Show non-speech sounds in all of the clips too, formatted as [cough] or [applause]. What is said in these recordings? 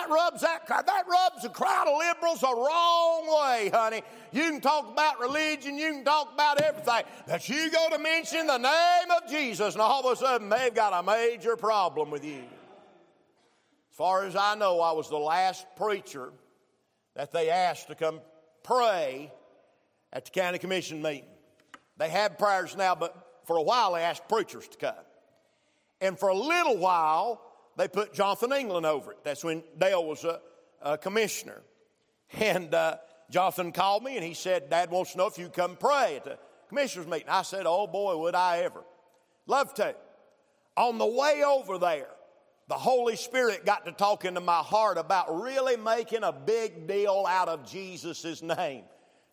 that rubs that. That rubs a crowd of liberals the wrong way, honey. You can talk about religion, you can talk about everything, but you go to mention the name of Jesus, and all of a sudden they've got a major problem with you. As far as I know, I was the last preacher that they asked to come pray at the county commission meeting. They have prayers now, but for a while they asked preachers to come. And for a little while, they put Jonathan England over it. That's when Dale was a, a commissioner. [laughs] And uh, Jonathan called me and he said, Dad wants to know if you come pray at the commissioners meeting. I said, Oh boy, would I ever. Love to. On the way over there, the Holy Spirit got to talk into my heart about really making a big deal out of Jesus' name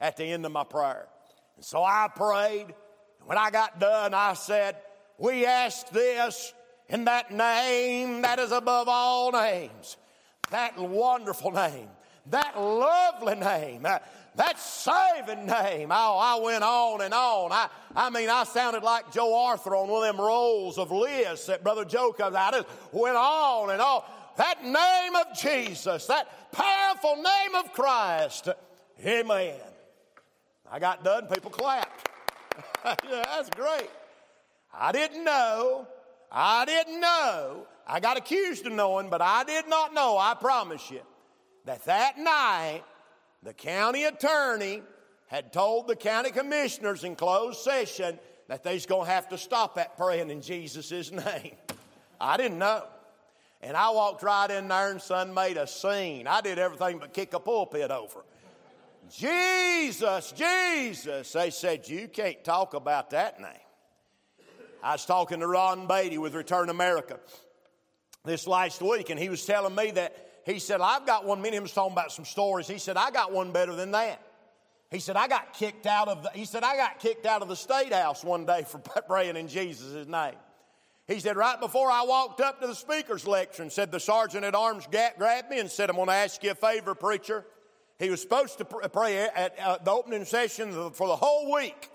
at the end of my prayer. And so I prayed. And when I got done, I said, We ask this in that name that is above all names, that wonderful name, that lovely name, that, saving name. Oh, I went on and on. I, I mean, I sounded like Joe Arthur on one of them rolls of lists that Brother Joe comes out. I went on and on. That name of Jesus, that powerful name of Christ. Amen. I got done, people clapped. yeah, [laughs] That's great. I didn't know I didn't know. I got accused of knowing, but I did not know, I promise you, that that night the county attorney had told the county commissioners in closed session that they's going to have to stop that praying in Jesus' [laughs] name. I didn't know. And I walked right in there and son made a scene. I did everything but kick a pulpit over. Jesus, Jesus. They said, You can't talk about that name. I was talking to Ron Baity with Return America this last week, and he was telling me that he said, I've got one. Me and him was talking about some stories. He said, I got one better than that. He said, I got kicked out of the, he said, I got kicked out of the state house one day for [laughs] praying in Jesus' name. He said, right before I walked up to the speaker's lecture and said, the sergeant at arms grabbed me and said, I'm going to ask you a favor, preacher. He was supposed to pray at uh, the opening session for the whole week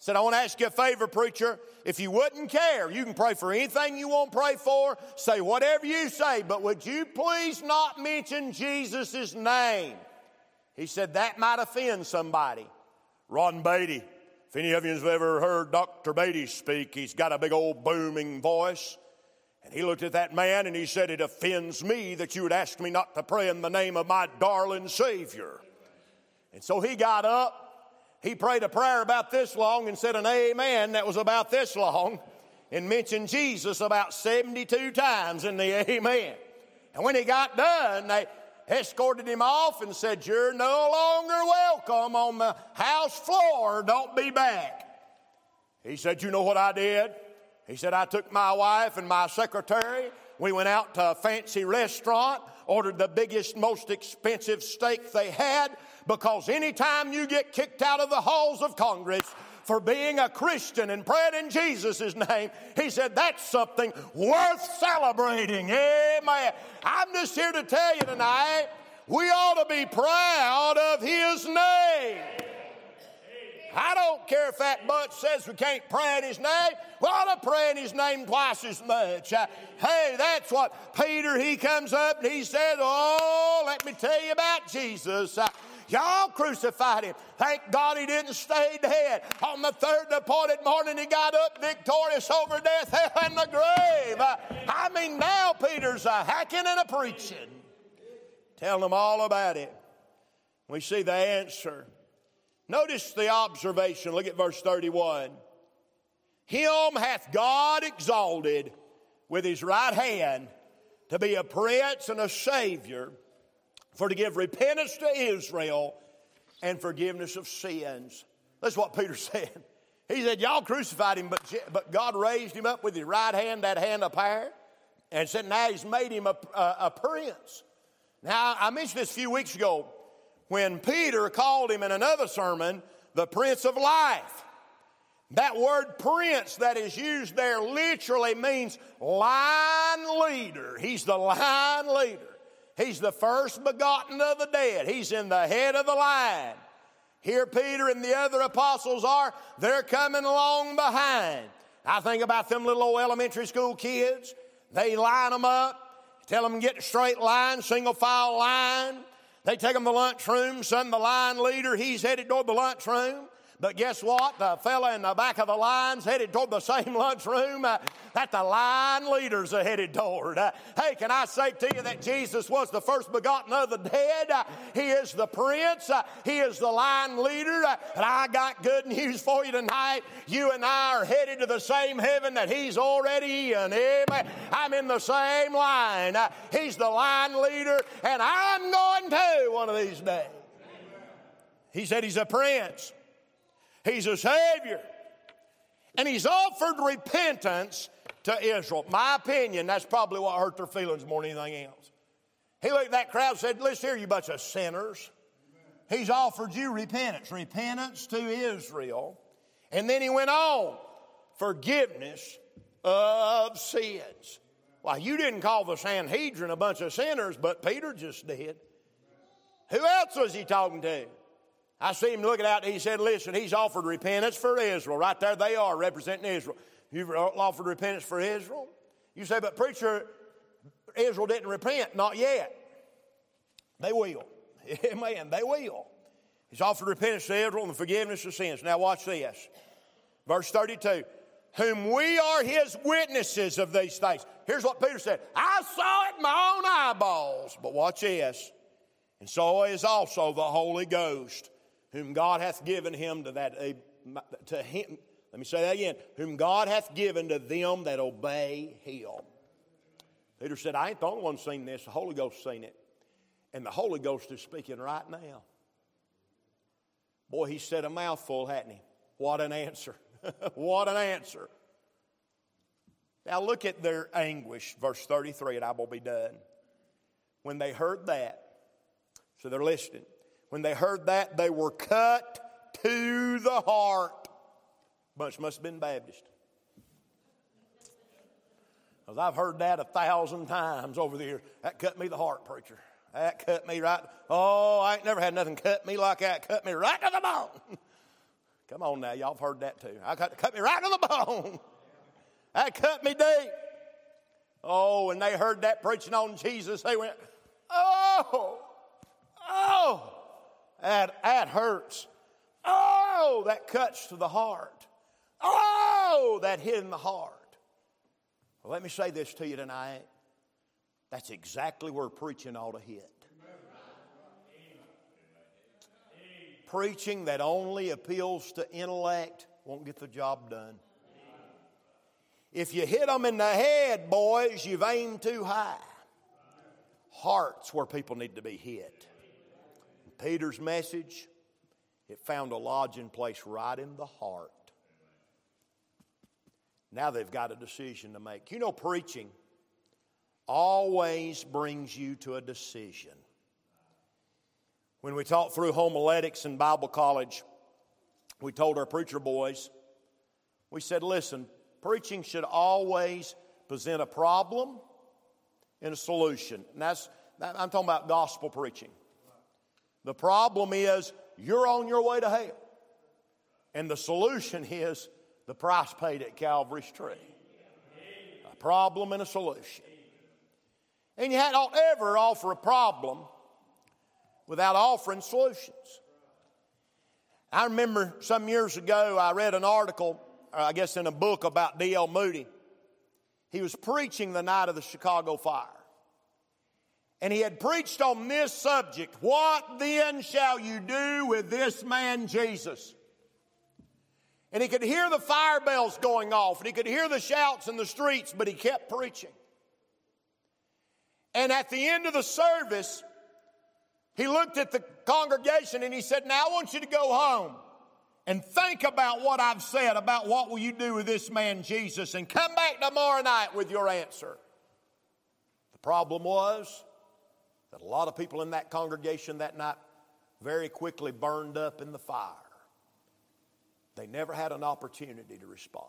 said, I want to ask you a favor, preacher. If you wouldn't care, you can pray for anything you want to pray for, say whatever you say, but would you please not mention Jesus' name? He said, that might offend somebody. Ron Baity, if any of you have ever heard Dr. Baity speak, he's got a big old booming voice. And he looked at that man and he said, It offends me that you would ask me not to pray in the name of my darling Savior. And so he got up he prayed a prayer about this long and said an amen that was about this long and mentioned Jesus about 72 times in the amen. And when he got done, they escorted him off and said, You're no longer welcome on the house floor. Don't be back. He said, You know what I did? He said, I took my wife and my secretary. We went out to a fancy restaurant, ordered the biggest, most expensive steak they had, because anytime you get kicked out of the halls of Congress, for being a Christian and praying in Jesus' name, he said that's something worth celebrating. Amen. I'm just here to tell you tonight, we ought to be proud of his name. I don't care if that bunch says we can't pray in his name. We ought to pray in his name twice as much. Uh, hey, that's what Peter, he comes up and he says, Oh, let me tell you about Jesus. Uh, Y'all crucified him. Thank God he didn't stay dead. On the third appointed morning, he got up victorious over death, hell, and the grave. I mean, now Peter's a hacking and a preaching. Telling them all about it. We see the answer. Notice the observation. Look at verse 31. Him hath God exalted with his right hand to be a prince and a savior for to give repentance to Israel and forgiveness of sins. That's what Peter [laughs] said. He said, Y'all crucified him, but, but God raised him up with his right hand, that hand of power, and said, Now he's made him a, a, a prince. Now, I mentioned this a few weeks ago when Peter called him in another sermon the Prince of Life. That word prince that is used there literally means line leader. He's the line leader. He's the first begotten of the dead. He's in the head of the line. Here, Peter and the other apostles are, they're coming along behind. I think about them little old elementary school kids. They line them up, tell them get straight line, single file line. They take them to the lunchroom, send the line leader, he's headed toward the lunchroom. But guess what? The fella in the back of the line's headed toward the same [laughs] lunchroom uh, that the line leaders are headed toward. Uh, hey, can I say to you that Jesus was the first begotten of the dead? Uh, he is the prince. Uh, he is the line leader. And I got good news for you tonight. You and I are headed to the same heaven that he's already in. Amen. I'm in the same line. He's the line leader, and I'm going to one of these days. He said he's a prince. He's a Savior. And He's offered repentance to Israel. My opinion, that's probably what hurt their feelings more than anything else. He looked at that crowd and said, Listen here, you bunch of sinners. He's offered you repentance, repentance to Israel. And then he went on, forgiveness of sins. Why, you didn't call the Sanhedrin a bunch of sinners, but Peter just did. Who else was he talking to? I see him looking out he said, Listen, he's offered repentance for Israel. Right there they are representing Israel. You've offered repentance for Israel? You say, But preacher, Israel didn't repent. Not yet. They will. [laughs] Amen. They will. He's offered repentance to Israel and the forgiveness of sins. Now watch this. Verse 32. Whom we are his witnesses of these things. Here's what Peter said. I saw it in my own eyeballs. But watch this. And so is also the Holy Ghost whom God hath given him to that eh, to him. Let me say that again. Whom God hath given to them that obey him. Peter said, I ain't the only one seen this. The Holy Ghost seen it. And the Holy Ghost is speaking right now. Boy, he said a mouthful, hadn't he? What an answer. [laughs] what an answer. Now look at their anguish, verse 33, and I will be done. When they heard that, so they're listening. When they heard that, they were cut to the heart. Bunch must have been Baptist. Because I've heard that a thousand times over the years. That cut me the heart, preacher. That cut me right. Oh, I ain't never had nothing cut me like that. Cut me right to the bone. [laughs] Come on now, y'all have heard that too. I cut, cut me right to the bone. [laughs] That cut me deep. Oh, when they heard that preaching on Jesus, they went, oh, oh. That, that hurts. Oh, that cuts to the heart. Oh, that hit in the heart. Well, let me say this to you tonight. That's exactly where preaching ought to hit. Preaching that only appeals to intellect won't get the job done. If you hit them in the head, boys, you've aimed too high. Heart's where people need to be hit. Peter's message, it found a lodging place right in the heart. Now they've got a decision to make. You know, preaching always brings you to a decision. When we taught through homiletics in Bible college, we told our preacher boys, we said, listen, preaching should always present a problem and a solution. And that's, I'm talking about gospel preaching. The problem is you're on your way to hell. And the solution [laughs] is the price paid at Calvary's tree. A problem and a solution. And you don't ever offer a problem without offering solutions. I remember some years ago, I read an article, uh, I guess in a book about D.L. Moody. He was preaching the night of the Chicago fire. And he had preached on this subject What then shall you do with this man Jesus? And he could hear the fire bells going off and he could hear the shouts in the streets, but he kept preaching. And at the end of the service, he looked at the congregation and he said, Now I want you to go home and think about what I've said about what will you do with this man Jesus and come back tomorrow night with your answer. The problem was that a lot of people in that congregation that night very quickly burned up in the fire. They never had an opportunity to respond.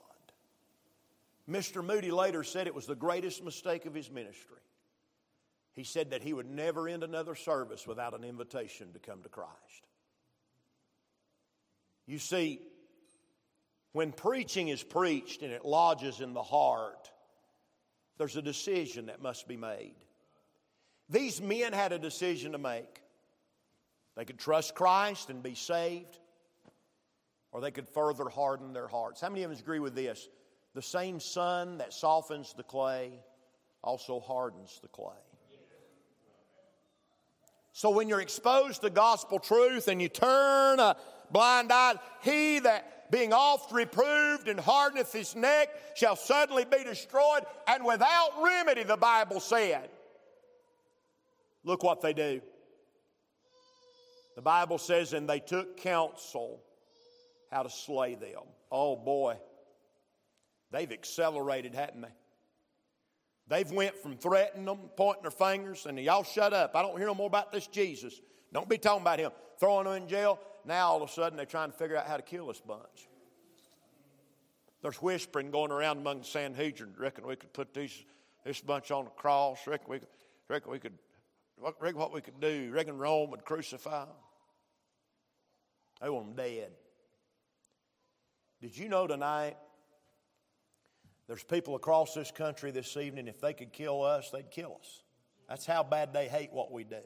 Mr. Moody later said it was the greatest mistake of his ministry. He said that he would never end another service without an invitation to come to Christ. You see, when preaching is preached and it lodges in the heart, there's a decision that must be made. These men had a decision to make. They could trust Christ and be saved, or they could further harden their hearts. How many of us agree with this? The same sun that softens the clay also hardens the clay. So when you're exposed to gospel truth and you turn a blind eye, he that being oft reproved and hardeneth his neck shall suddenly be destroyed, and without remedy, the Bible said. Look what they do. The Bible says, and they took counsel how to slay them. Oh boy, they've accelerated, hadn't they? They've went from threatening them, pointing their fingers, and y'all shut up. I don't hear no more about this Jesus. Don't be talking about him. Throwing them in jail. Now all of a sudden they're trying to figure out how to kill this bunch. There's whispering going around among the Sanhedrin. Reckon we could put these, this bunch on the cross. Reckon we reckon we could, reckon what we could do. Reckon Rome would crucify them. They want them dead. Did you know tonight there's people across this country this evening, if they could kill us, they'd kill us. That's how bad they hate what we do.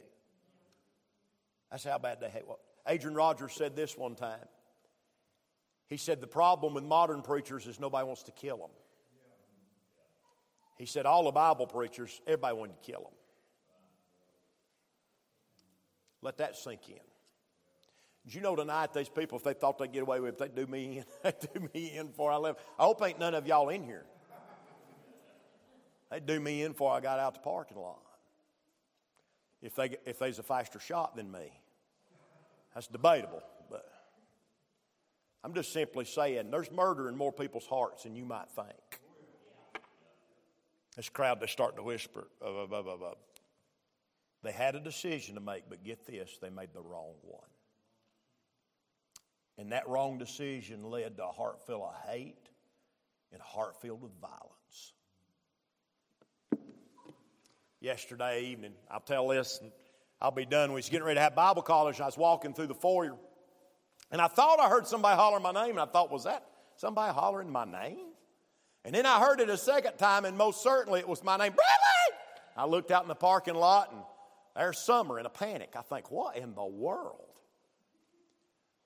That's how bad they hate what. Adrian Rogers said this one time. He said, The problem with modern preachers is nobody wants to kill them. He said, All the Bible preachers, everybody wanted to kill them. Let that sink in. Did you know tonight, these people, if they thought they'd get away with it, they'd do me in. [laughs] they'd do me in before I left. I hope ain't none of y'all in here. They'd do me in before I got out the parking lot. If, they, if they's a faster shot than me. That's debatable, but I'm just simply saying there's murder in more people's hearts than you might think. This crowd, they start to whisper. Uh, uh, uh, they had a decision to make, but get this, they made the wrong one. And that wrong decision led to a heart full of hate and a heart filled with violence. Yesterday evening, I'll tell this, and I'll be done. We was getting ready to have Bible college, and I was walking through the foyer, and I thought I heard somebody holler my name, and I thought, was that somebody hollering my name? And then I heard it a second time, and most certainly it was my name, Bradley! I looked out in the parking lot, and there's Summer in a panic. I think, what in the world?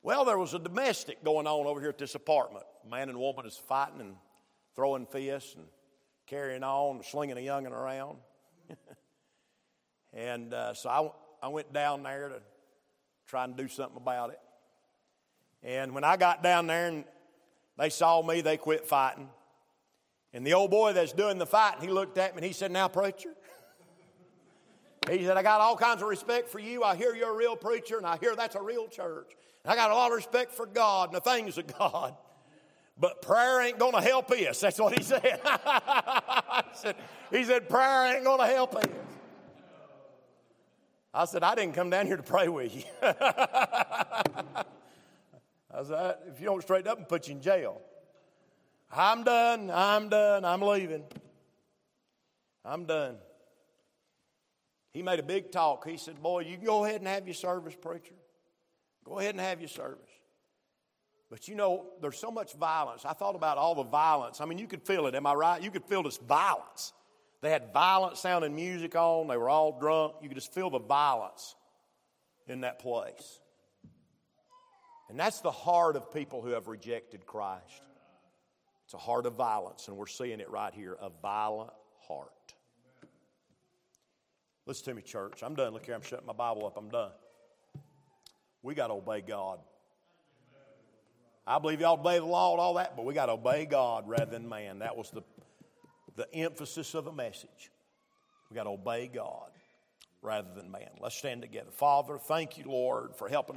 Well, there was a domestic going on over here at this apartment. Man and woman is fighting and throwing fists and carrying on, and slinging a youngin' around. [laughs] and uh, so I, I went down there to try and do something about it. And when I got down there and they saw me, they quit fighting. And the old boy that's doing the fighting, he looked at me and he said, Now, preacher. He said, I got all kinds of respect for you. I hear you're a real preacher, and I hear that's a real church. And I got a lot of respect for God and the things of God. But prayer ain't going to help us. That's what he said. [laughs] he said. He said, prayer ain't going to help us. I said, I didn't come down here to pray with you. [laughs] I said, if you don't straighten up and put you in jail. I'm done. I'm done. I'm leaving. I'm done. He made a big talk. He said, Boy, you can go ahead and have your service, preacher. Go ahead and have your service. But you know, there's so much violence. I thought about all the violence. I mean, you could feel it, am I right? You could feel this violence. They had violent sounding music on, they were all drunk. You could just feel the violence in that place. And that's the heart of people who have rejected Christ. It's a heart of violence, and we're seeing it right here a violent heart. Listen to me, church. I'm done. Look here, I'm shutting my Bible up. I'm done. We got to obey God. I believe y'all obey the law and all that, but we got to obey God rather than man. That was the, the emphasis of the message. We got to obey God rather than man. Let's stand together. Father, thank you, Lord, for helping us.